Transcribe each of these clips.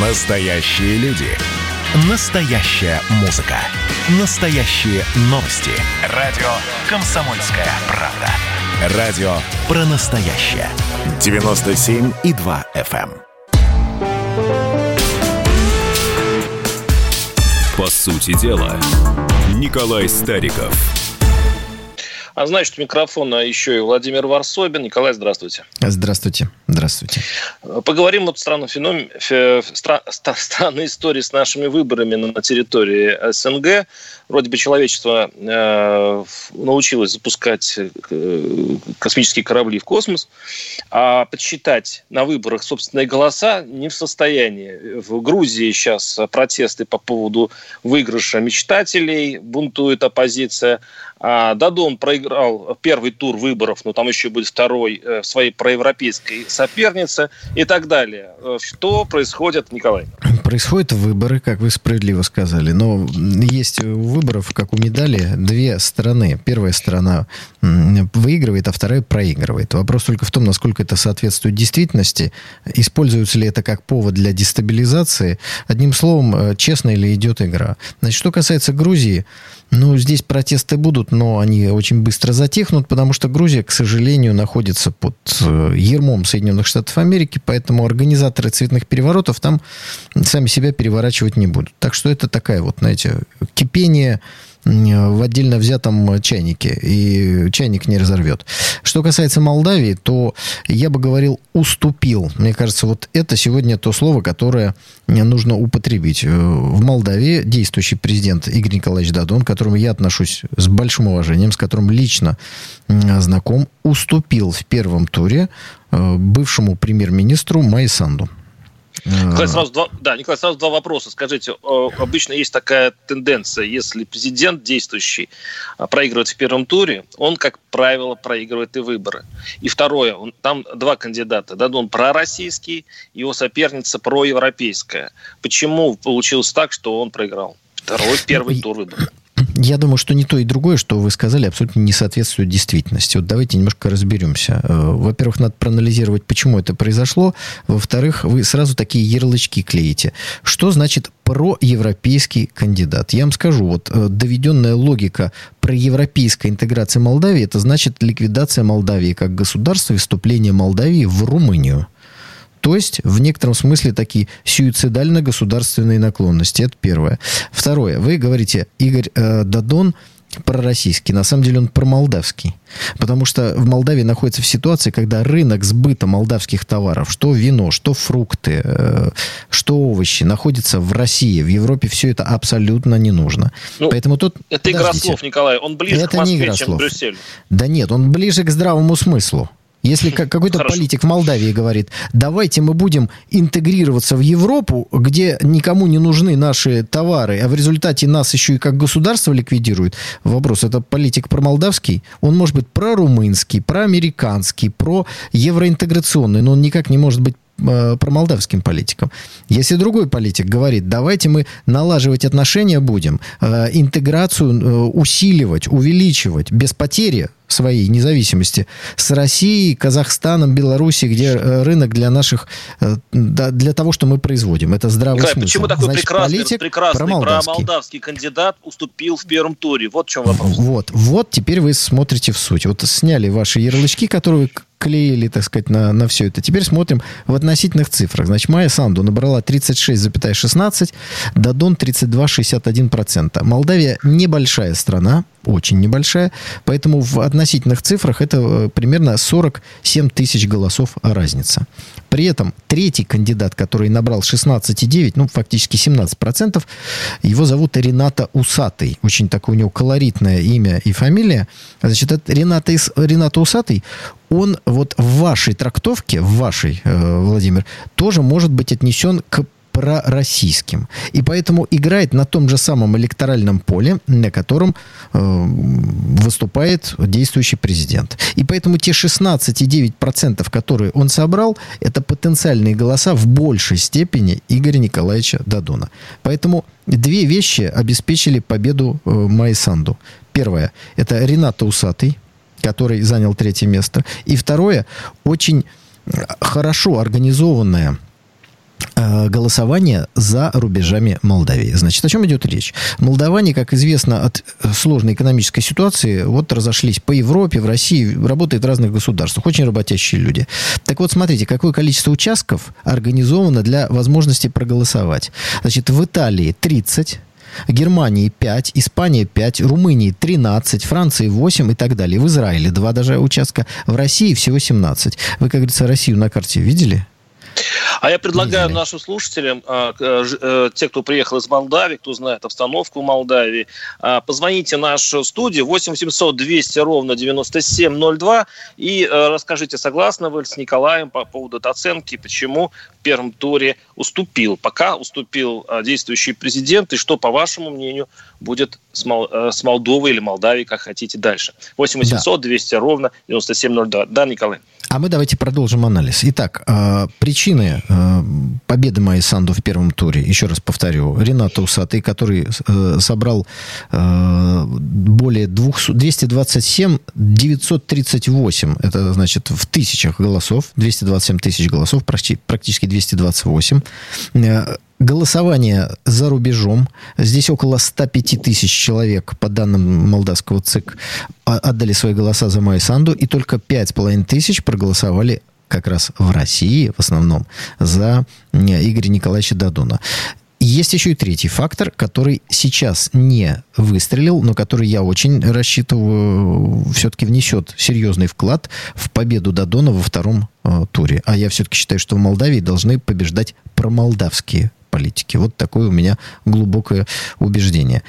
Настоящие люди. Настоящая музыка. Настоящие новости. Радио «Комсомольская правда». Радио про настоящее. 97,2 FM. эм. По сути дела, Николай Стариков. А значит, у микрофона еще и Владимир Варсобин. Николай, здравствуйте. Здравствуйте. Здравствуйте. Поговорим вот странном феномен, фе, стра, ста, истории с нашими выборами на, территории СНГ. Вроде бы человечество э, научилось запускать э, космические корабли в космос, а подсчитать на выборах собственные голоса не в состоянии. В Грузии сейчас протесты по поводу выигрыша мечтателей, бунтует оппозиция. А Дадон проиграл первый тур выборов, но там еще будет второй э, своей проевропейской сопернице и так далее. Э, Что происходит, Николай? Происходят выборы, как вы справедливо сказали, но есть у выборов, как у медали, две стороны. Первая сторона выигрывает, а вторая проигрывает. Вопрос только в том, насколько это соответствует действительности, используется ли это как повод для дестабилизации. Одним словом, э, честно ли идет игра. Значит, что касается Грузии, ну, здесь протесты будут, но они очень быстро затихнут, потому что Грузия, к сожалению, находится под э, ермом Соединенных Штатов Америки, поэтому организаторы цветных переворотов там сами себя переворачивать не будут. Так что это такая вот, знаете, кипение в отдельно взятом чайнике, и чайник не разорвет. Что касается Молдавии, то я бы говорил «уступил». Мне кажется, вот это сегодня то слово, которое нужно употребить. В Молдавии действующий президент Игорь Николаевич Дадон, к которому я отношусь с большим уважением, с которым лично знаком, уступил в первом туре э, бывшему премьер-министру Майсанду. Николай, сразу два, да, Николай, сразу два вопроса. Скажите, обычно есть такая тенденция, если президент действующий э, проигрывает в первом туре, он, как правило, проигрывает и выборы. И второе, он, там два кандидата. Дадон пророссийский, его соперница проевропейская. Почему получилось так, что он проиграл? Второй, первый тур выборов. Я думаю, что не то и другое, что вы сказали, абсолютно не соответствует действительности. Вот давайте немножко разберемся. Э, Во-первых, надо проанализировать, почему это произошло. Во-вторых, вы сразу такие ярлычки клеите. Что значит проевропейский кандидат? Я вам скажу, вот э, доведенная логика проевропейской интеграции Молдавии, это значит ликвидация Молдавии как государства и вступление Молдавии в Румынию. То есть, в некотором смысле, такие суицидально-государственные наклонности. Это первое. Второе. Вы говорите, Игорь э, Дадон пророссийский. На самом деле он промолдавский. Потому что в Молдавии находится в ситуации, когда рынок сбыта молдавских товаров, что вино, что фрукты, э, что овощи, находится в России. В Европе все это абсолютно не нужно. Ну, Поэтому тут... Это игра слов, Николай. Он ближе это к Москве, не игра чем слов. к Брюсселю. Да нет, он ближе к здравому смыслу. Если как- какой-то Хорошо. политик в Молдавии говорит, давайте мы будем интегрироваться в Европу, где никому не нужны наши товары, а в результате нас еще и как государство ликвидируют. Вопрос, это политик промолдавский? Он может быть прорумынский, проамериканский, про евроинтеграционный, но он никак не может быть э, промолдавским политиком. Если другой политик говорит, давайте мы налаживать отношения будем, э, интеграцию э, усиливать, увеличивать без потери своей независимости с Россией, Казахстаном, Белоруссией, где э, рынок для наших, э, для того, что мы производим. Это здравый Николай, смысл. почему такой Значит, прекрасный, политик прекрасный промолдавский. промолдавский кандидат уступил в первом туре? Вот в чем вопрос. Вот, вот теперь вы смотрите в суть. Вот сняли ваши ярлычки, которые вы клеили, так сказать, на, на все это. Теперь смотрим в относительных цифрах. Значит, Майя Санду набрала 36,16, Дадон 32,61%. Молдавия небольшая страна, очень небольшая, поэтому в относительных цифрах это э, примерно 47 тысяч голосов разница. При этом третий кандидат, который набрал 16,9, ну, фактически 17%, его зовут Рената Усатый. Очень такое у него колоритное имя и фамилия. Значит, это Рената, Рената Усатый, он вот в вашей трактовке, в вашей, э, Владимир, тоже может быть отнесен к пророссийским. И поэтому играет на том же самом электоральном поле, на котором э, выступает действующий президент. И поэтому те 16,9%, которые он собрал, это потенциальные голоса в большей степени Игоря Николаевича Дадона. Поэтому две вещи обеспечили победу э, Майи Санду. Первое, это Рената Усатый, который занял третье место. И второе, очень хорошо организованная э, э, голосования за рубежами Молдавии. Значит, о чем идет речь? Молдаване, как известно, от сложной экономической ситуации вот разошлись по Европе, в России, работают в разных государствах. Очень работящие люди. Так вот, смотрите, какое количество участков организовано для возможности проголосовать. Значит, в Италии 30, Германии 5, Испания 5, Румынии 13, Франции 8 и так далее. В Израиле 2 даже участка. В России всего 17. Вы, как говорится, Россию на карте видели? А я предлагаю Видели. нашим слушателям, а, э, те, кто приехал из Молдавии, кто знает обстановку в Молдавии, а, позвоните в нашу студию 8 800 200 ровно 9702 и э, расскажите, согласны вы с Николаем по поводу оценки, почему в первом туре уступил, пока уступил а, действующий президент, и что, по вашему мнению, будет с, Мол, э, с Молдовой или Молдавией, как хотите, дальше. 8 800 200 ровно 9702. Да, Николай? А мы давайте продолжим анализ. Итак, э, причины э, победы Майи Санду в первом туре, еще раз повторю, Рената Усатый, который э, собрал более 200, 227 938, это значит в тысячах голосов, 227 тысяч голосов, практически 228. Голосование за рубежом. Здесь около 105 тысяч человек, по данным молдавского ЦИК, отдали свои голоса за Майю Санду, и только 5,5 тысяч проголосовали как раз в России, в основном, за Игоря Николаевича Дадуна. Есть еще и третий фактор, который сейчас не выстрелил, но который я очень рассчитываю все-таки внесет серьезный вклад в победу Дадона во втором э, туре. А я все-таки считаю, что в Молдавии должны побеждать промолдавские политики. Вот такое у меня глубокое убеждение.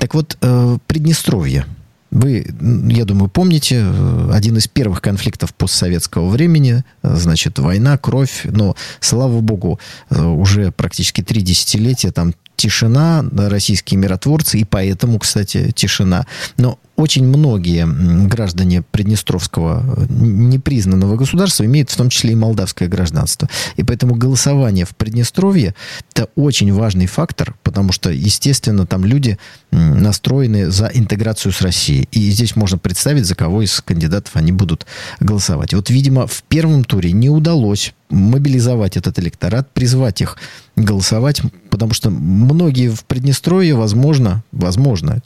Так вот, э, Приднестровье. Вы, я думаю, помните, э, один из первых конфликтов постсоветского времени, э, значит, война, кровь, но, слава богу, уже практически три десятилетия там тишина, российские миротворцы, и поэтому, кстати, тишина. Но очень многие граждане Приднестровского непризнанного государства имеют в том числе и молдавское гражданство. И поэтому голосование в Приднестровье – это очень важный фактор, потому что, естественно, там люди настроены за интеграцию с Россией. И здесь можно представить, за кого из кандидатов они будут голосовать. Вот, видимо, в первом туре не удалось мобилизовать этот электорат, призвать их голосовать, потому что многие в Приднестровье, возможно, возможно,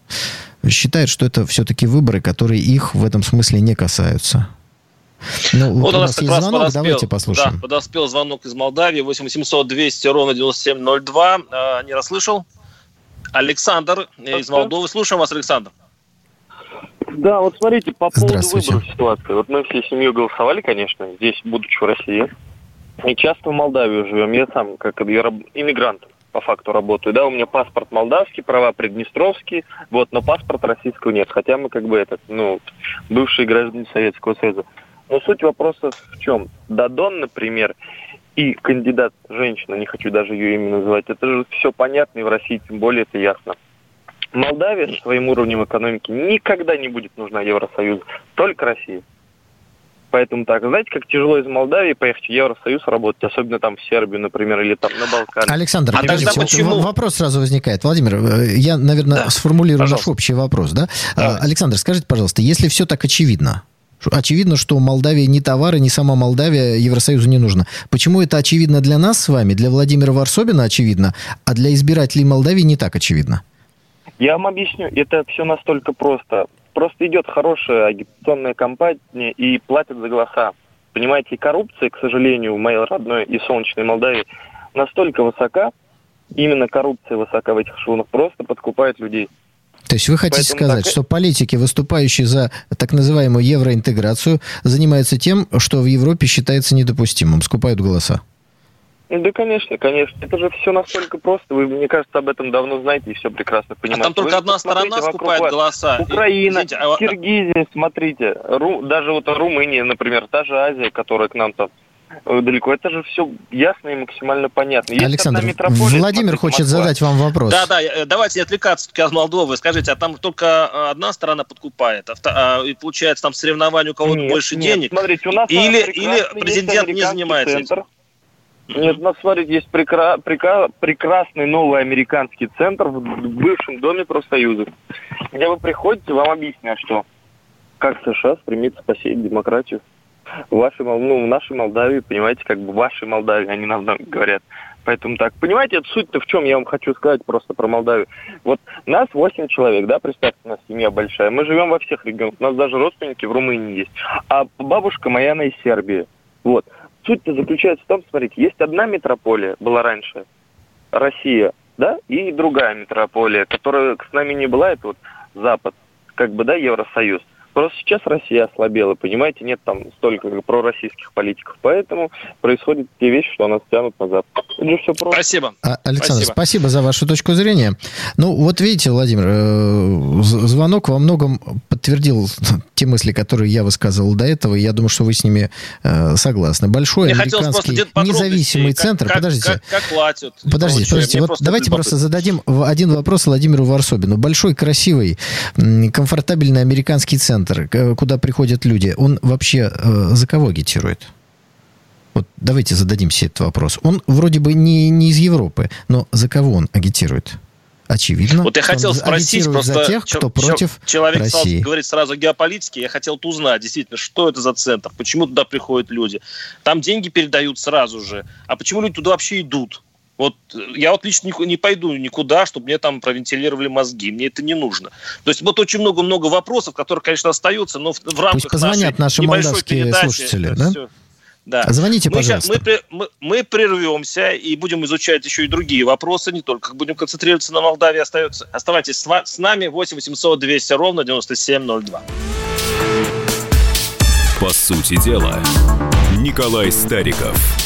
считают, что это все-таки выборы, которые их в этом смысле не касаются. Ну, вот, вот у нас, как раз звонок, подоспел, давайте послушаем. Да, подоспел звонок из Молдавии, 8700 200 ровно 9702. А, не расслышал. Александр из Молдовы. Слушаем вас, Александр. Да, вот смотрите, по поводу выборов ситуации. Вот мы всей семьей голосовали, конечно, здесь, будучи в России. И часто в Молдавии живем. Я сам, как я иммигрант по факту работаю. Да, у меня паспорт молдавский, права приднестровские, вот, но паспорта российского нет. Хотя мы как бы этот, ну, бывшие граждане Советского Союза. Но суть вопроса в чем? Дадон, например, и кандидат женщина, не хочу даже ее имя называть, это же все понятно, и в России тем более это ясно. Молдавия с своим уровнем экономики никогда не будет нужна Евросоюзу, только Россия. Поэтому так, знаете, как тяжело из Молдавии поехать в Евросоюз работать, особенно там в Сербию, например, или там на Балкане. Александр, а подождите, почему? вопрос сразу возникает. Владимир, э, я, наверное, да. сформулирую пожалуйста. наш общий вопрос. Да? Да. Александр, скажите, пожалуйста, если все так очевидно, Очевидно, что Молдавия не товары, не сама Молдавия Евросоюзу не нужна. Почему это очевидно для нас с вами, для Владимира Варсобина очевидно, а для избирателей Молдавии не так очевидно? Я вам объясню, это все настолько просто. Просто идет хорошая агитационная кампания и платят за голоса. Понимаете, коррупция, к сожалению, в моей родной и солнечной Молдавии настолько высока, именно коррупция высока в этих шумах, просто подкупает людей. То есть вы хотите Поэтому сказать, так... что политики, выступающие за так называемую евроинтеграцию, занимаются тем, что в Европе считается недопустимым, скупают голоса? Да, конечно, конечно. Это же все настолько просто. Вы, мне кажется, об этом давно знаете и все прекрасно понимаете. А там только Вы одна сторона скупает вас. голоса. Украина, Извините, а... Киргизия, смотрите. Ру... Даже вот Румыния, например, та же Азия, которая к нам там э, далеко. Это же все ясно и максимально понятно. Есть Александр, Владимир смотрите, хочет Москва. задать вам вопрос. Да, да, э, давайте не отвлекаться от Молдовы. Скажите, а там только э, одна сторона подкупает, а, и получается там соревнование у кого-то больше нет, денег? Смотрите, у нас или, или президент не занимается центр. этим? Нет, у нас, смотрите, есть прекра- прека- прекрасный новый американский центр в бывшем доме профсоюзов, где вы приходите, вам объяснят, что как США стремится посеять демократию. В, вашей, ну, в нашей Молдавии, понимаете, как бы в вашей Молдавии, они нам говорят, Поэтому так. Понимаете, суть-то в чем, я вам хочу сказать просто про Молдавию. Вот нас 8 человек, да, представьте, у нас семья большая. Мы живем во всех регионах. У нас даже родственники в Румынии есть. А бабушка моя, она из Сербии. Вот. Суть-то заключается в том, смотрите, есть одна метрополия, была раньше, Россия, да, и другая метрополия, которая с нами не была, это вот Запад, как бы, да, Евросоюз. Просто сейчас Россия ослабела, понимаете, нет там столько пророссийских политиков, поэтому происходят те вещи, что нас тянут назад. Это же все просто. Спасибо. А, Александр, спасибо. спасибо за вашу точку зрения. Ну, вот видите, Владимир, э, звонок во многом подтвердил те мысли, которые я высказывал до этого, и я думаю, что вы с ними э, согласны. Большой Мне американский независимый как, центр, как, подождите. Как, как платят. Подождите, подождите, вот просто давайте просто зададим один вопрос Владимиру Варсобину. Большой, красивый, комфортабельный американский центр центр, куда приходят люди, он вообще э, за кого агитирует? Вот давайте зададим себе этот вопрос. Он вроде бы не, не из Европы, но за кого он агитирует? Очевидно. Вот я хотел спросить просто за тех, кто против человек России. говорит сразу о геополитике. Я хотел узнать, действительно, что это за центр, почему туда приходят люди. Там деньги передают сразу же. А почему люди туда вообще идут? Вот э, я вот лично не, пойду никуда, чтобы мне там провентилировали мозги. Мне это не нужно. То есть вот очень много-много вопросов, которые, конечно, остаются, но в, в рамках Пусть позвонят наши молдавские слушатели, да? Все, да. Звоните, мы пожалуйста. Сейчас, мы, мы, мы прервемся и будем изучать еще и другие вопросы, не только будем концентрироваться на Молдавии. Остается, оставайтесь с, с нами. 8 800 200 ровно 9702. По сути дела, Николай Стариков.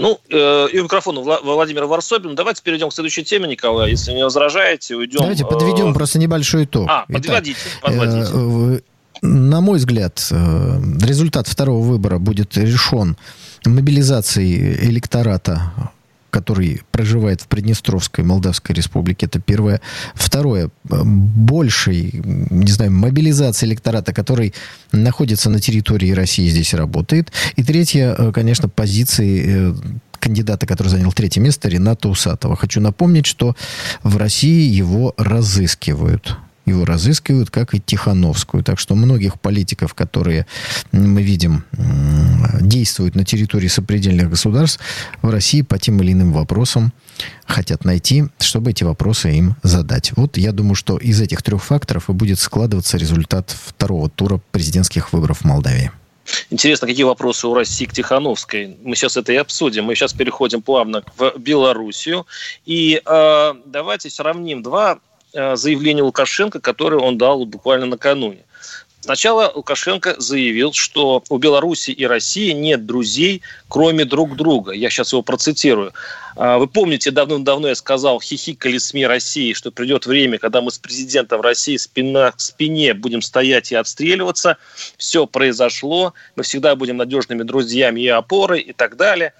ну, э, и у микрофона Владимир Варсобин. Давайте перейдем к следующей теме, Николай. Если не возражаете, уйдем... Давайте подведем э... просто небольшой итог. А, подводите, Итак, подводите. Э, на мой взгляд, э, результат второго выбора будет решен мобилизацией электората который проживает в Приднестровской Молдавской Республике. Это первое. Второе. Большей, не знаю, мобилизация электората, который находится на территории России, здесь работает. И третье, э, конечно, позиции э, кандидата, который занял третье место, Рената Усатова. Хочу напомнить, что в России его разыскивают его разыскивают, как и Тихановскую. Так что многих политиков, которые мы видим действуют на территории сопредельных государств, в России по тем или иным вопросам хотят найти, чтобы эти вопросы им задать. Вот я думаю, что из этих трех факторов и будет складываться результат второго тура президентских выборов в Молдавии. Интересно, какие вопросы у России к Тихановской. Мы сейчас это и обсудим. Мы сейчас переходим плавно в Белоруссию. И э, давайте сравним два заявление Лукашенко, которое он дал буквально накануне. Сначала Лукашенко заявил, что у Беларуси и России нет друзей, кроме друг друга. Я сейчас его процитирую. А, вы помните, давно-давно я сказал, хихикали СМИ России, что придет время, когда мы с президентом России спина к спине будем стоять и отстреливаться. Все произошло. Мы всегда будем надежными друзьями и опорой и так далее.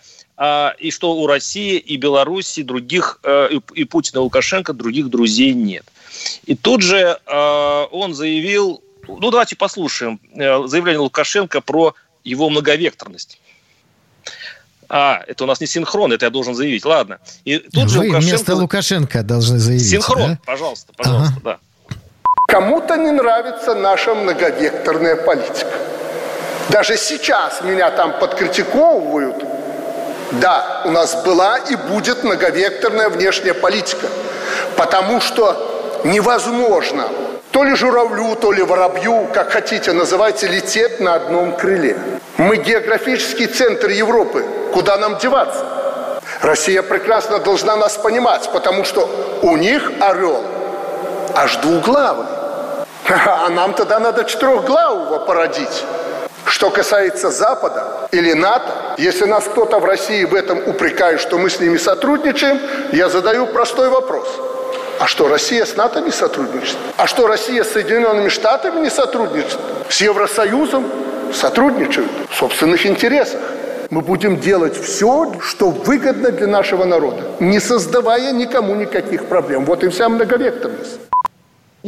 А, и что у России и Беларуси других, э, и Путина и Лукашенко других друзей нет. И тут же э, он заявил, ну давайте послушаем э, заявление Лукашенко про его многовекторность. А, это у нас не синхрон, это я должен заявить. Ладно. И тут Вы же Лукашенко... вместо Лукашенко должны заявить. Синхрон, да? пожалуйста, пожалуйста, ага. да. Кому-то не нравится наша многовекторная политика. Даже сейчас меня там подкритиковывают – да, у нас была и будет многовекторная внешняя политика, потому что невозможно то ли журавлю, то ли воробью, как хотите называйте, лететь на одном крыле. Мы географический центр Европы. Куда нам деваться? Россия прекрасно должна нас понимать, потому что у них орел аж двуглавый. А нам тогда надо четырехглавого породить. Что касается Запада или НАТО, если нас кто-то в России в этом упрекает, что мы с ними сотрудничаем, я задаю простой вопрос. А что, Россия с НАТО не сотрудничает? А что, Россия с Соединенными Штатами не сотрудничает? С Евросоюзом? сотрудничают в собственных интересах. Мы будем делать все, что выгодно для нашего народа, не создавая никому никаких проблем. Вот и вся многовекторность.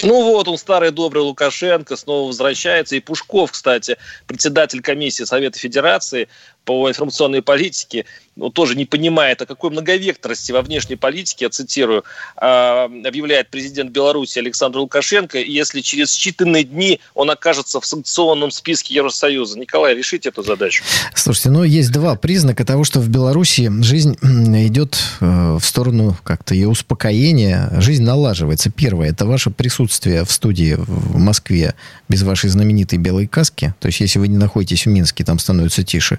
Ну вот он, старый добрый Лукашенко, снова возвращается. И Пушков, кстати, председатель комиссии Совета Федерации по информационной политике, ну, тоже не понимает, о какой многовекторности во внешней политике, я цитирую, а, объявляет президент Беларуси Александр Лукашенко, если через считанные дни он окажется в санкционном списке Евросоюза. Николай, решите эту задачу. Слушайте, ну, есть два признака того, что в Беларуси жизнь идет э, в сторону как-то ее успокоения, жизнь налаживается. Первое, это ваше присутствие в студии в Москве без вашей знаменитой белой каски. То есть, если вы не находитесь в Минске, там становится тише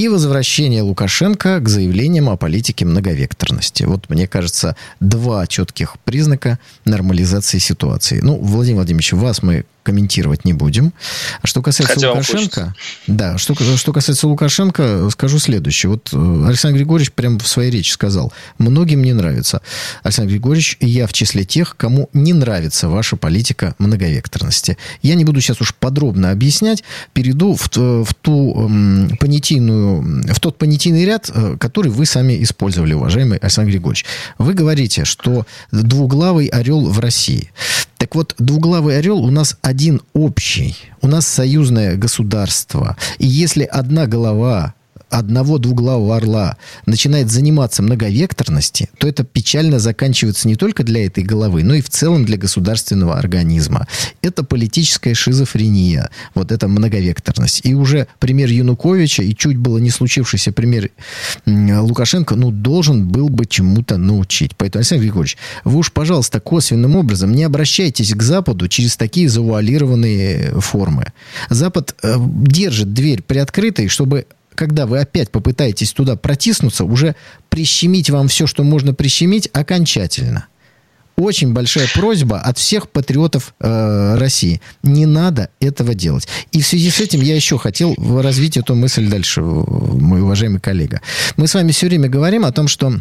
и возвращение Лукашенко к заявлениям о политике многовекторности. Вот, мне кажется, два четких признака нормализации ситуации. Ну, Владимир Владимирович, вас мы комментировать не будем. А что касается Хотя Лукашенко, да, что, что касается Лукашенко, скажу следующее. Вот э, Александр Григорьевич прямо в своей речи сказал, многим не нравится. Александр Григорьевич, я в числе тех, кому не нравится ваша политика многовекторности. Я не буду сейчас уж подробно объяснять, перейду в, в ту эм, понятийную, в тот понятийный ряд, э, который вы сами использовали, уважаемый Александр Григорьевич. Вы говорите, что двуглавый орел в России. Так вот, двуглавый орел у нас один общий. У нас союзное государство. И если одна голова одного двуглавого орла начинает заниматься многовекторности, то это печально заканчивается не только для этой головы, но и в целом для государственного организма. Это политическая шизофрения, вот эта многовекторность. И уже пример Януковича и чуть было не случившийся пример Лукашенко, ну, должен был бы чему-то научить. Поэтому, Александр Григорьевич, вы уж, пожалуйста, косвенным образом не обращайтесь к Западу через такие завуалированные формы. Запад э, держит дверь приоткрытой, чтобы когда вы опять попытаетесь туда протиснуться, уже прищемить вам все, что можно прищемить, окончательно. Очень большая просьба от всех патриотов э, России. Не надо этого делать. И в связи с этим я еще хотел развить эту мысль дальше, мой уважаемый коллега. Мы с вами все время говорим о том, что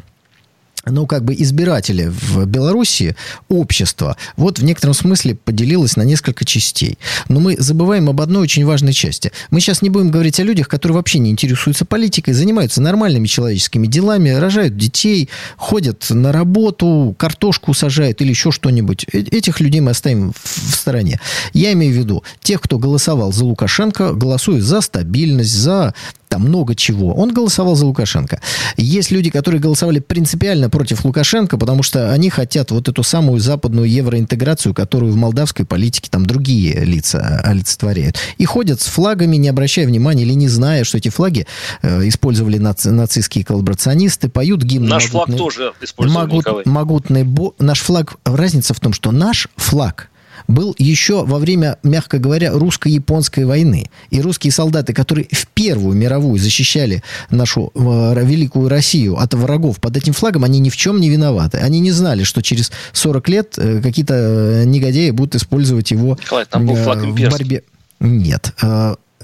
ну, как бы избиратели в Беларуси, общество, вот в некотором смысле поделилось на несколько частей. Но мы забываем об одной очень важной части. Мы сейчас не будем говорить о людях, которые вообще не интересуются политикой, занимаются нормальными человеческими делами, рожают детей, ходят на работу, картошку сажают или еще что-нибудь. Э, этих людей мы оставим в стороне. Я имею в виду тех, кто голосовал за Лукашенко, голосует за стабильность, за там много чего. Он голосовал за Лукашенко. Есть люди, которые голосовали принципиально против Лукашенко, потому что они хотят вот эту самую западную евроинтеграцию, которую в молдавской политике там другие лица олицетворяют. И ходят с флагами, не обращая внимания или не зная, что эти флаги э, использовали наци- нацистские коллаборационисты, поют гимн. Наш могутный, флаг тоже использовали, могут, Могутный бо... Наш флаг... Разница в том, что наш флаг был еще во время, мягко говоря, русско-японской войны. И русские солдаты, которые в Первую мировую защищали нашу э, великую Россию от врагов под этим флагом, они ни в чем не виноваты. Они не знали, что через 40 лет э, какие-то э, негодяи будут использовать его Николай, там был флаг в борьбе. Нет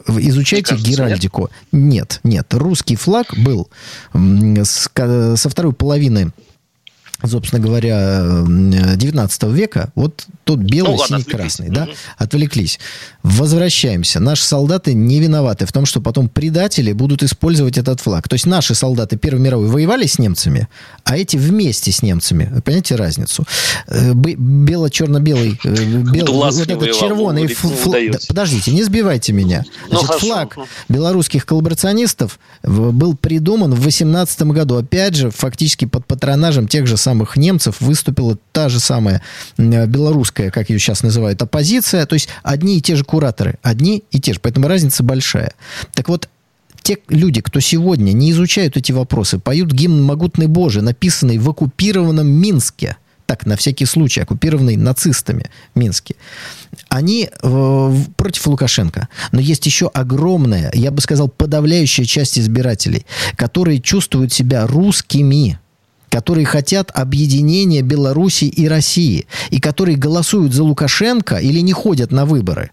изучайте кажется, геральдику. Нет? нет, нет. Русский флаг был со второй половины собственно говоря, 19 века, вот тут белый, ну, синий, красный, да, отвлеклись. Возвращаемся. Наши солдаты не виноваты в том, что потом предатели будут использовать этот флаг. То есть наши солдаты Первой мировой воевали с немцами, а эти вместе с немцами. Вы понимаете разницу? Э, бело-черно-белый, э, бел, вот этот червоный флаг. Подождите, не сбивайте меня. Ну, Значит, ну, флаг белорусских коллаборационистов был придуман в 18 году. Опять же, фактически под патронажем тех же самых немцев выступила та же самая белорусская, как ее сейчас называют, оппозиция. То есть одни и те же кураторы, одни и те же. Поэтому разница большая. Так вот, те люди, кто сегодня не изучают эти вопросы, поют гимн «Могутный Боже», написанный в оккупированном Минске, так, на всякий случай, оккупированный нацистами Минске, они э, против Лукашенко. Но есть еще огромная, я бы сказал, подавляющая часть избирателей, которые чувствуют себя русскими, которые хотят объединения Беларуси и России, и которые голосуют за Лукашенко или не ходят на выборы.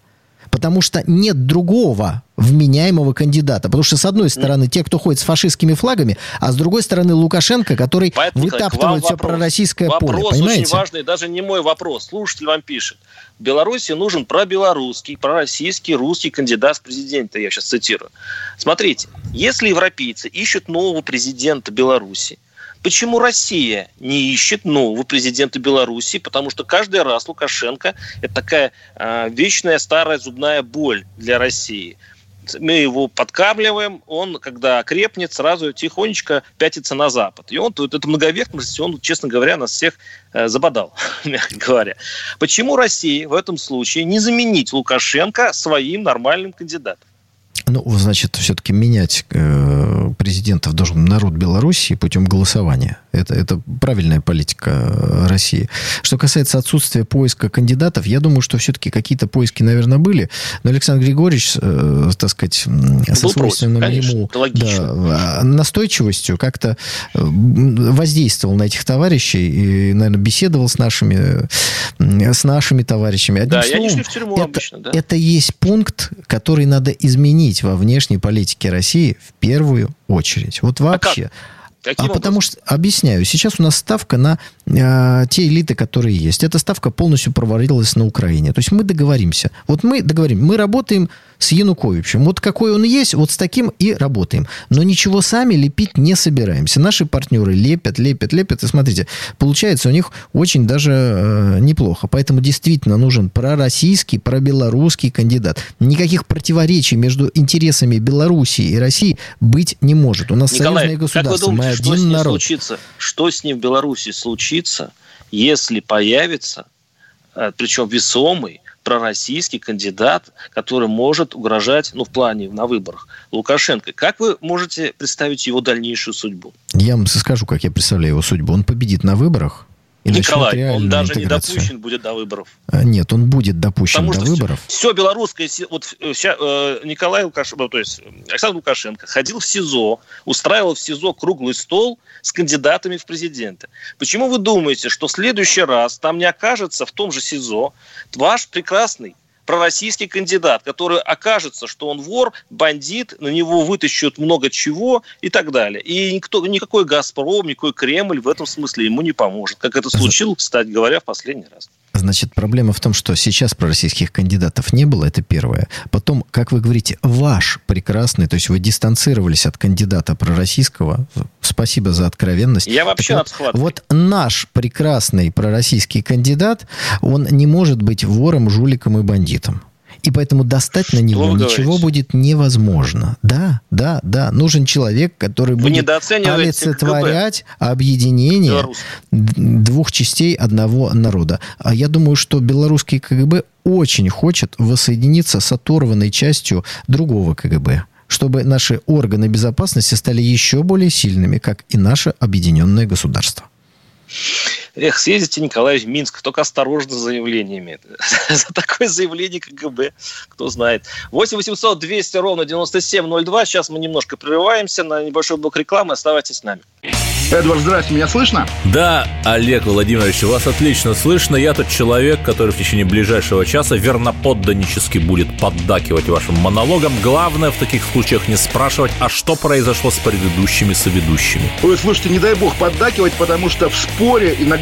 Потому что нет другого вменяемого кандидата. Потому что, с одной стороны, те, кто ходит с фашистскими флагами, а с другой стороны, Лукашенко, который Поэтому, вытаптывает все пророссийское вопрос поле. Вопрос Понимаете? очень важный, даже не мой вопрос. Слушатель вам пишет. В Беларуси нужен пробелорусский, пророссийский, русский кандидат в президенты. Я сейчас цитирую. Смотрите, если европейцы ищут нового президента Беларуси, Почему Россия не ищет нового президента Беларуси? Потому что каждый раз Лукашенко – это такая э, вечная старая зубная боль для России. Мы его подкармливаем, он, когда окрепнет, сразу тихонечко пятится на Запад. И он, вот эта многовекность, он, честно говоря, нас всех э, забодал, мягко говоря. Почему России в этом случае не заменить Лукашенко своим нормальным кандидатом? Ну, значит, все-таки менять э, президентов должен народ Белоруссии путем голосования. Это, это правильная политика России. Что касается отсутствия поиска кандидатов, я думаю, что все-таки какие-то поиски, наверное, были. Но Александр Григорьевич, э, так сказать, со свойственным ему да, настойчивостью как-то воздействовал на этих товарищей и, наверное, беседовал с нашими, с нашими товарищами. Одним да, словом, я не в тюрьму это, обычно, да. это есть пункт, который надо изменить во внешней политике России в первую очередь. Вот вообще. А как? Каким а образом? потому что, объясняю, сейчас у нас ставка на э, те элиты, которые есть. Эта ставка полностью провалилась на Украине. То есть мы договоримся. Вот мы договорим, мы работаем с Януковичем. Вот какой он есть, вот с таким и работаем. Но ничего сами лепить не собираемся. Наши партнеры лепят, лепят, лепят. И смотрите, получается у них очень даже э, неплохо. Поэтому действительно нужен пророссийский, пробелорусский кандидат. Никаких противоречий между интересами Белоруссии и России быть не может. У нас Николай, союзное государство. Как вы думаете, мы что с один ним народ. случится? Что с ним в Беларуси случится, если появится, э, причем весомый, пророссийский кандидат, который может угрожать, ну, в плане на выборах, Лукашенко. Как вы можете представить его дальнейшую судьбу? Я вам скажу, как я представляю его судьбу. Он победит на выборах. И Николай, он даже интеграцию. не допущен будет до выборов. Нет, он будет допущен Потому до что выборов. Все, все белорусское, вот э, Николай Лукашенко, то есть Александр Лукашенко ходил в СИЗО, устраивал в СИЗО круглый стол с кандидатами в президенты. Почему вы думаете, что в следующий раз там не окажется в том же СИЗО ваш прекрасный пророссийский кандидат, который окажется, что он вор, бандит, на него вытащат много чего и так далее. И никто, никакой «Газпром», никакой Кремль в этом смысле ему не поможет, как это случилось, кстати говоря, в последний раз. Значит, проблема в том, что сейчас пророссийских кандидатов не было, это первое. Потом, как вы говорите, ваш прекрасный, то есть вы дистанцировались от кандидата пророссийского, спасибо за откровенность. Я вообще так вот, вот наш прекрасный пророссийский кандидат, он не может быть вором, жуликом и бандитом. И поэтому достать на него ничего будет невозможно. Да, да, да. Нужен человек, который Вы будет олицетворять объединение Белорус. двух частей одного народа. А я думаю, что белорусский КГБ очень хочет воссоединиться с оторванной частью другого КГБ чтобы наши органы безопасности стали еще более сильными, как и наше объединенное государство. Эх, съездите, Николай, в Минск, только осторожно с заявлениями. За такое заявление КГБ, кто знает. 8 800 200 ровно 9702. Сейчас мы немножко прерываемся на небольшой блок рекламы. Оставайтесь с нами. Эдвард, здрасте, меня слышно? Да, Олег Владимирович, вас отлично слышно. Я тот человек, который в течение ближайшего часа верноподданнически будет поддакивать вашим монологам. Главное в таких случаях не спрашивать, а что произошло с предыдущими соведущими. Ой, слушайте, не дай бог поддакивать, потому что в споре, иногда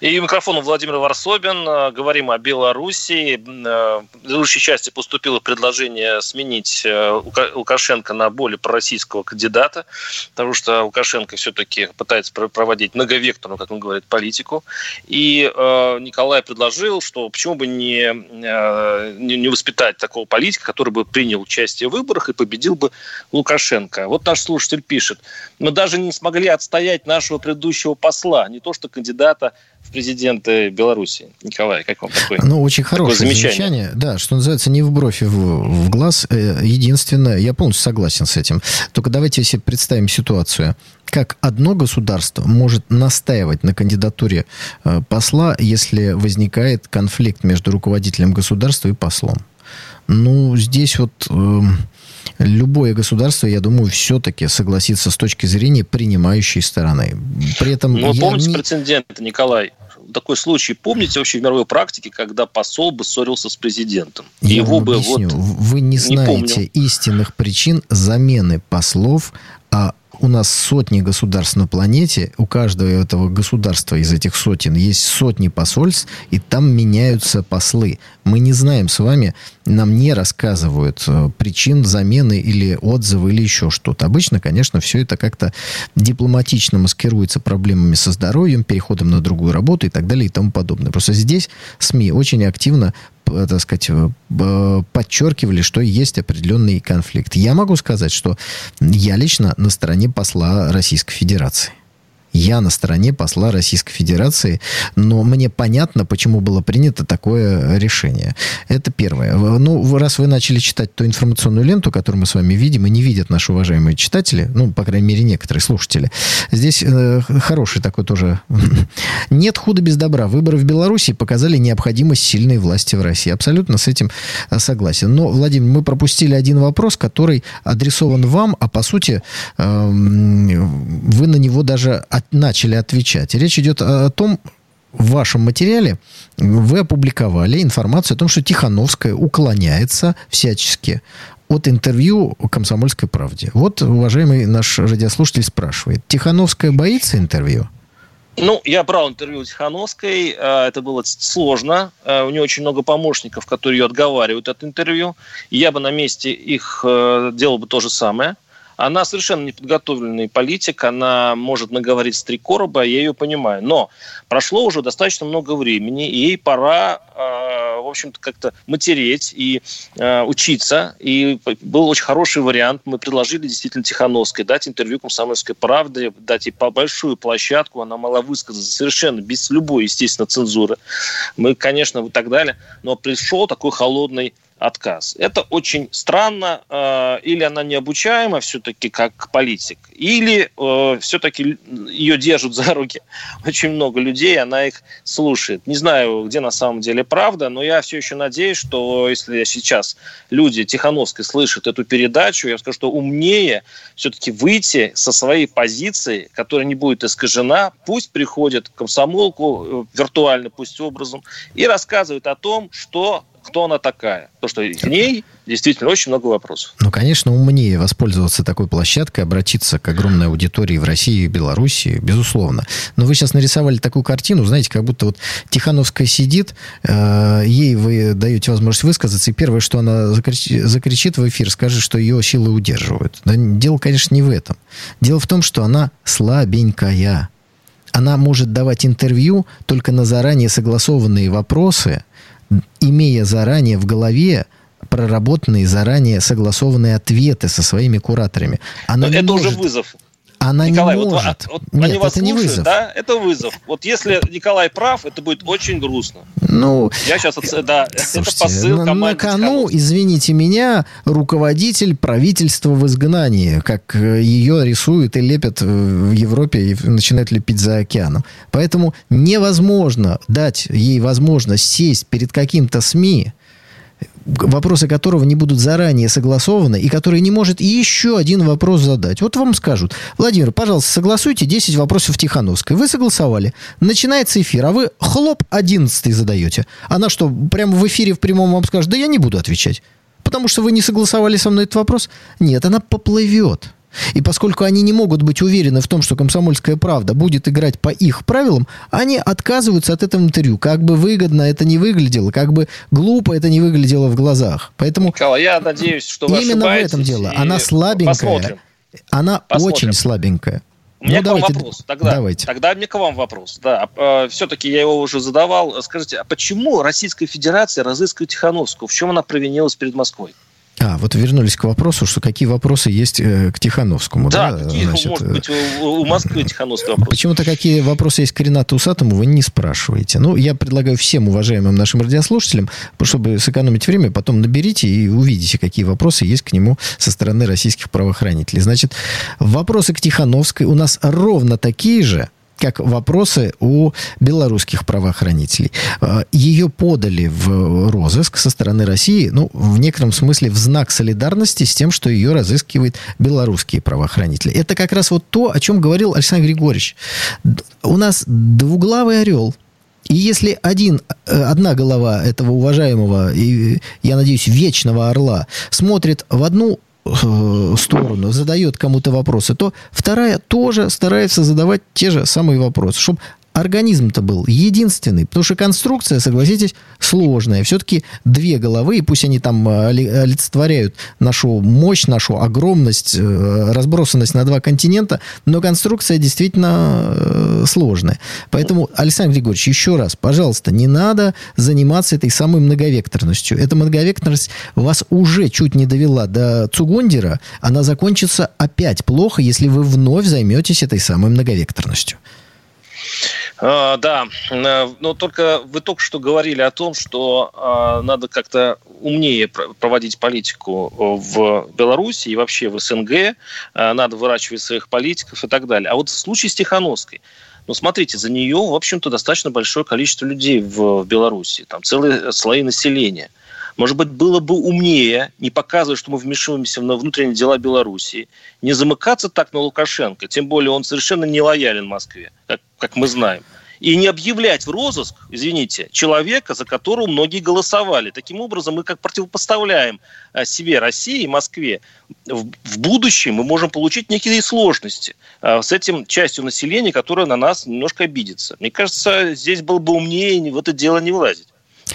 И микрофон Владимир Варсобин. Э, говорим о Беларуси. Э, в лучшей части поступило предложение сменить э, Лукашенко на более пророссийского кандидата, потому что Лукашенко все-таки пытается проводить многовекторную, как он говорит, политику. И Николай предложил, что почему бы не, не воспитать такого политика, который бы принял участие в выборах и победил бы Лукашенко. Вот наш слушатель пишет, мы даже не смогли отстоять нашего предыдущего посла, не то что кандидата в президенты Беларуси. Николай, как вам такое? Ну, очень хорошее замечание. замечание. Да, что называется, не в бровь, в, в глаз. Э, единственное, я полностью согласен с этим. Только давайте себе представим ситуацию. Как одно государство может настаивать на кандидатуре э, посла, если возникает конфликт между руководителем государства и послом? Ну, здесь вот... Э, любое государство, я думаю, все-таки согласится с точки зрения принимающей стороны. При этом ну, я помните не... прецедент, Николай? Такой случай помните вообще в мировой практике, когда посол бы ссорился с президентом? Я Его бы объясню. вот... Вы не знаете не истинных причин замены послов, а у нас сотни государств на планете, у каждого этого государства из этих сотен есть сотни посольств, и там меняются послы. Мы не знаем с вами, нам не рассказывают э, причин замены или отзывы или еще что-то. Обычно, конечно, все это как-то дипломатично маскируется проблемами со здоровьем, переходом на другую работу и так далее и тому подобное. Просто здесь СМИ очень активно так сказать, э, подчеркивали, что есть определенный конфликт. Я могу сказать, что я лично на стороне посла Российской Федерации. Я на стороне посла Российской Федерации, но мне понятно, почему было принято такое решение. Это первое. Ну, раз вы начали читать ту информационную ленту, которую мы с вами видим, и не видят наши уважаемые читатели, ну, по крайней мере, некоторые слушатели, здесь э, хороший такой тоже... Нет худа без добра. Выборы в Беларуси показали необходимость сильной власти в России. Абсолютно с этим э, согласен. Но, Владимир, мы пропустили один вопрос, который адресован вам, а по сути э, вы на него даже от, начали отвечать. Речь идет о том, в вашем материале вы опубликовали информацию о том, что Тихановская уклоняется всячески от интервью «Комсомольской правде». Вот, уважаемый наш радиослушатель спрашивает, Тихановская боится интервью? Ну, я брал интервью Тихановской. Э, это было сложно. Э, у нее очень много помощников, которые ее отговаривают от интервью. Я бы на месте их э, делал бы то же самое – она совершенно неподготовленный политик, она может наговорить с три короба, я ее понимаю. Но прошло уже достаточно много времени, и ей пора, э, в общем-то, как-то матереть и э, учиться. И был очень хороший вариант. Мы предложили действительно Тихановской дать интервью «Комсомольской правде», дать ей большую площадку, она могла высказаться совершенно без любой, естественно, цензуры. Мы, конечно, и так далее. Но пришел такой холодный отказ. Это очень странно. Э, или она необучаема все-таки как политик, или э, все-таки ее держат за руки очень много людей, она их слушает. Не знаю, где на самом деле правда, но я все еще надеюсь, что если сейчас люди Тихановской слышат эту передачу, я скажу, что умнее все-таки выйти со своей позиции, которая не будет искажена, пусть приходит комсомолку э, виртуально, пусть образом, и рассказывает о том, что кто она такая. То, что к ней действительно очень много вопросов. Ну, конечно, умнее воспользоваться такой площадкой, обратиться к огромной аудитории в России и Белоруссии, безусловно. Но вы сейчас нарисовали такую картину, знаете, как будто вот Тихановская сидит, э, ей вы даете возможность высказаться, и первое, что она закричит, закричит в эфир, скажет, что ее силы удерживают. Да, дело, конечно, не в этом. Дело в том, что она слабенькая. Она может давать интервью только на заранее согласованные вопросы, имея заранее в голове проработанные, заранее согласованные ответы со своими кураторами. Она это может... уже вызов. Она Николай, не может. Вот, вот Нет, они вас это слушают, не вызов. Да, это вызов. Вот если Николай прав, это будет очень грустно. Ну, я сейчас, да, слушайте, это посыл на, на кону, извините меня, руководитель правительства в изгнании, как э, ее рисуют и лепят в Европе и начинают лепить за океаном. Поэтому невозможно дать ей возможность сесть перед каким-то СМИ, вопросы которого не будут заранее согласованы, и который не может еще один вопрос задать. Вот вам скажут, Владимир, пожалуйста, согласуйте 10 вопросов Тихановской. Вы согласовали. Начинается эфир, а вы хлоп 11 задаете. Она что, прямо в эфире в прямом вам скажет, да я не буду отвечать. Потому что вы не согласовали со мной этот вопрос? Нет, она поплывет. И поскольку они не могут быть уверены в том, что «Комсомольская правда» будет играть по их правилам, они отказываются от этого интервью. Как бы выгодно это не выглядело, как бы глупо это не выглядело в глазах. Поэтому Николай, я надеюсь, что вы именно в этом дело. Она слабенькая. Посмотрим. Она Посмотрим. очень слабенькая. У меня Ну, к вам давайте, вопрос. Тогда, давайте. тогда мне к вам вопрос. Да, все-таки я его уже задавал. Скажите, а почему Российская Федерация разыскивает Тихановскую? В чем она провинилась перед Москвой? А, вот вернулись к вопросу, что какие вопросы есть э, к Тихановскому. Да, Да, какие, Значит, может э, быть, у, у Москвы Тихановская вопрос? Почему-то какие вопросы есть к Ренату Усатому, вы не спрашиваете. Ну, я предлагаю всем уважаемым нашим радиослушателям, чтобы сэкономить время, потом наберите и увидите, какие вопросы есть к нему со стороны российских правоохранителей. Значит, вопросы к Тихановской у нас ровно такие же, как вопросы у белорусских правоохранителей. Э, Ее подали в розыск со стороны России, ну, в некотором смысле в знак солидарности с тем, что ее разыскивают белорусские правоохранители. Это как раз вот то, о чем говорил Александр Григорьевич. У нас двуглавый орел. И если один, э, одна голова этого уважаемого и, я надеюсь, вечного орла смотрит в одну э, сторону, задает кому-то вопросы, то вторая тоже старается задавать те же самые вопросы, чтобы организм-то был единственный, потому что конструкция, согласитесь, сложная. Все-таки две головы, и пусть они там э, оли- олицетворяют нашу мощь, нашу огромность, э, разбросанность на два континента, но конструкция действительно э, сложная. Поэтому, Александр Григорьевич, еще раз, пожалуйста, не надо заниматься этой самой многовекторностью. Эта многовекторность вас уже чуть не довела до Цугундера, она закончится опять плохо, если вы вновь займетесь этой самой многовекторностью. А, да, Э, но только вы только что говорили о том, что а, надо как-то умнее пр- проводить политику э, в Беларуси и вообще в СНГ, а, надо выращивать своих политиков и так далее. А вот в случае с Тихановской, ну, смотрите, за нее, в общем-то, достаточно большое количество людей в, в Беларуси, там целые слои населения. Может быть, было бы умнее не показывать, что мы вмешиваемся в внутренние дела Беларуси, не замыкаться так на Лукашенко, тем более он совершенно не лоялен Москве, как, как мы знаем, и не объявлять в розыск, извините, человека, за которого многие голосовали. Таким образом, мы как противопоставляем а, себе России и Москве. В, в будущем мы можем получить некие сложности а, с этим частью населения, которая на нас немножко обидится. Мне кажется, здесь было бы умнее в это дело не влазить.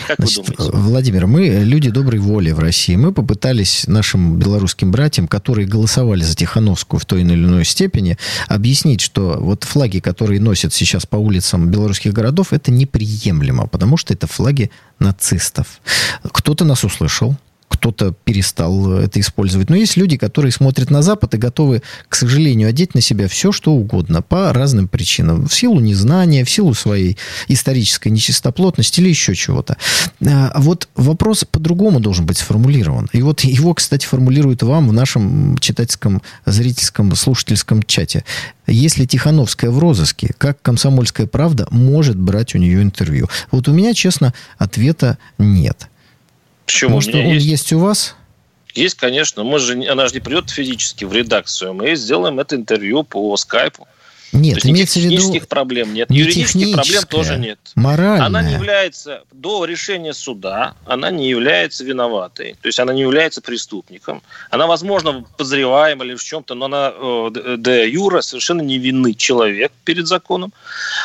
Как Значит, вы думаете? Владимир, мы люди доброй воли в России. Мы попытались нашим белорусским братьям, которые голосовали за Тихановскую в той или иной степени, объяснить, что вот флаги, которые носят сейчас по улицам белорусских городов, это неприемлемо, потому что это флаги нацистов. Кто-то нас услышал, кто-то перестал это использовать. Но есть люди, которые смотрят на Запад и готовы, к сожалению, одеть на себя все, что угодно, по разным причинам. В силу незнания, в силу своей исторической нечистоплотности или еще чего-то. А Вот вопрос по-другому должен быть сформулирован. И вот его, кстати, формулируют вам в нашем читательском, зрительском, слушательском чате. Если Тихановская в розыске, как «Комсомольская правда» может брать у нее интервью? Вот у меня, честно, ответа нет. Почему? Может, он есть. есть у вас? Есть, конечно. Мы же, она же не придет физически в редакцию. Мы сделаем это интервью по скайпу. Нет, То есть имеется в виду технических проблем нет. не Юридических проблем тоже нет. моральное. Она не является, до решения суда, она не является виноватой. То есть она не является преступником. Она, возможно, подозреваема или в чем-то, но она э, де- де юра совершенно невинный человек перед законом.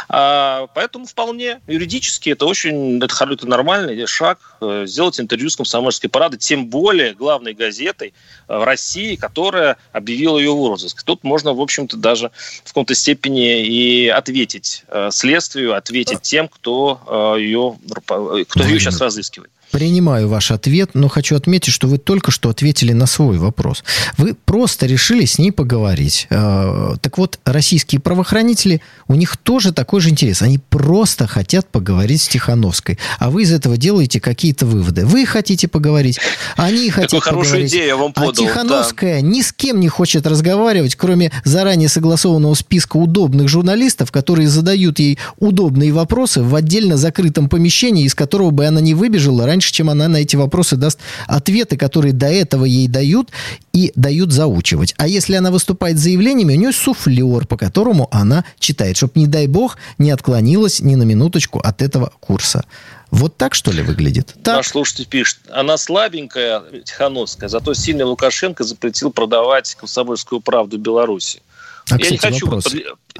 А, поэтому вполне юридически это очень это, это нормальный шаг э, сделать интервью с комсомольской парадой, тем более главной газетой э, в России, которая объявила ее в розыск. Тут можно, в общем-то, даже в каком-то степени и ответить э, следствию, ответить тем, кто э, ее, кто ее Владимир, сейчас разыскивает. Принимаю ваш ответ, но хочу отметить, что вы только что ответили на свой вопрос. Вы просто решили с ней поговорить. Э, Так вот, российские правоохранители, у них тоже такой же интерес. Они просто хотят поговорить с Тихановской. А вы из этого делаете какие-то выводы. Вы хотите поговорить, они хотят хорошую поговорить. идею я вам А подал. Тихановская ни с кем не хочет разговаривать, кроме заранее согласованного списка удобных журналистов, которые задают ей удобные вопросы в отдельно закрытом помещении, из которого бы она не выбежала раньше раньше, чем она на эти вопросы даст ответы, которые до этого ей дают и дают заучивать. А если она выступает с заявлениями, у нее суфлер, по которому она читает, чтобы, не дай бог, не отклонилась ни на минуточку от этого курса. Вот так, что ли, выглядит? Так. Наш слушатель пишет, она слабенькая, Тихановская, зато сильный Лукашенко запретил продавать комсомольскую правду Беларуси. А, я кстати, не хочу вопрос. Под...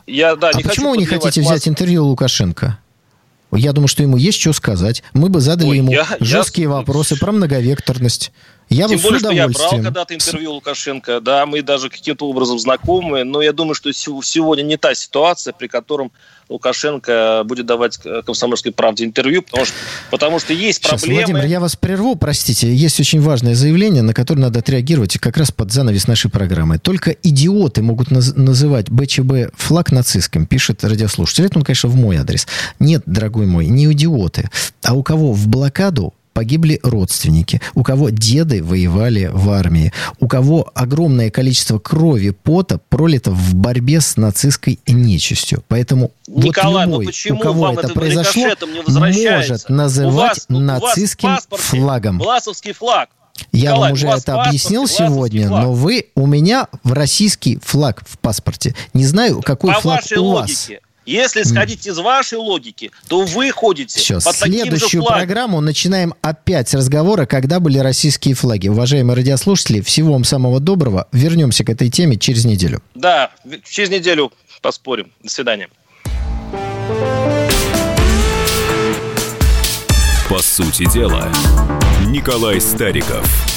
Я, да, а не почему хочу вы не хотите взять интервью у Лукашенко? Я думаю, что ему есть что сказать. Мы бы задали Ой, ему я, жесткие я... вопросы про многовекторность. Я Тем более, что я брал когда-то интервью Лукашенко, да, мы даже каким-то образом знакомы, но я думаю, что сегодня не та ситуация, при котором Лукашенко будет давать комсомольской правде интервью, потому что, потому что есть Сейчас, проблемы. Владимир, я вас прерву, простите. Есть очень важное заявление, на которое надо отреагировать как раз под занавес нашей программы. Только идиоты могут наз- называть БЧБ флаг нацистским, пишет радиослушатель. Это он, конечно, в мой адрес. Нет, дорогой мой, не идиоты. А у кого в блокаду погибли родственники, у кого деды воевали в армии, у кого огромное количество крови, пота пролито в борьбе с нацистской нечистью. Поэтому Николай, вот любой, у кого это произошло, может называть у вас, нацистским у вас флагом. Власовский флаг. Я Николай, вам уже это объяснил сегодня, флаг. но вы у меня в российский флаг в паспорте. Не знаю, какой По флаг у вас. Логике, если исходить из вашей логики, то вы ходите Все, под следующую программу начинаем опять с разговора, когда были российские флаги. Уважаемые радиослушатели, всего вам самого доброго. Вернемся к этой теме через неделю. Да, через неделю поспорим. До свидания. По сути дела, Николай Стариков –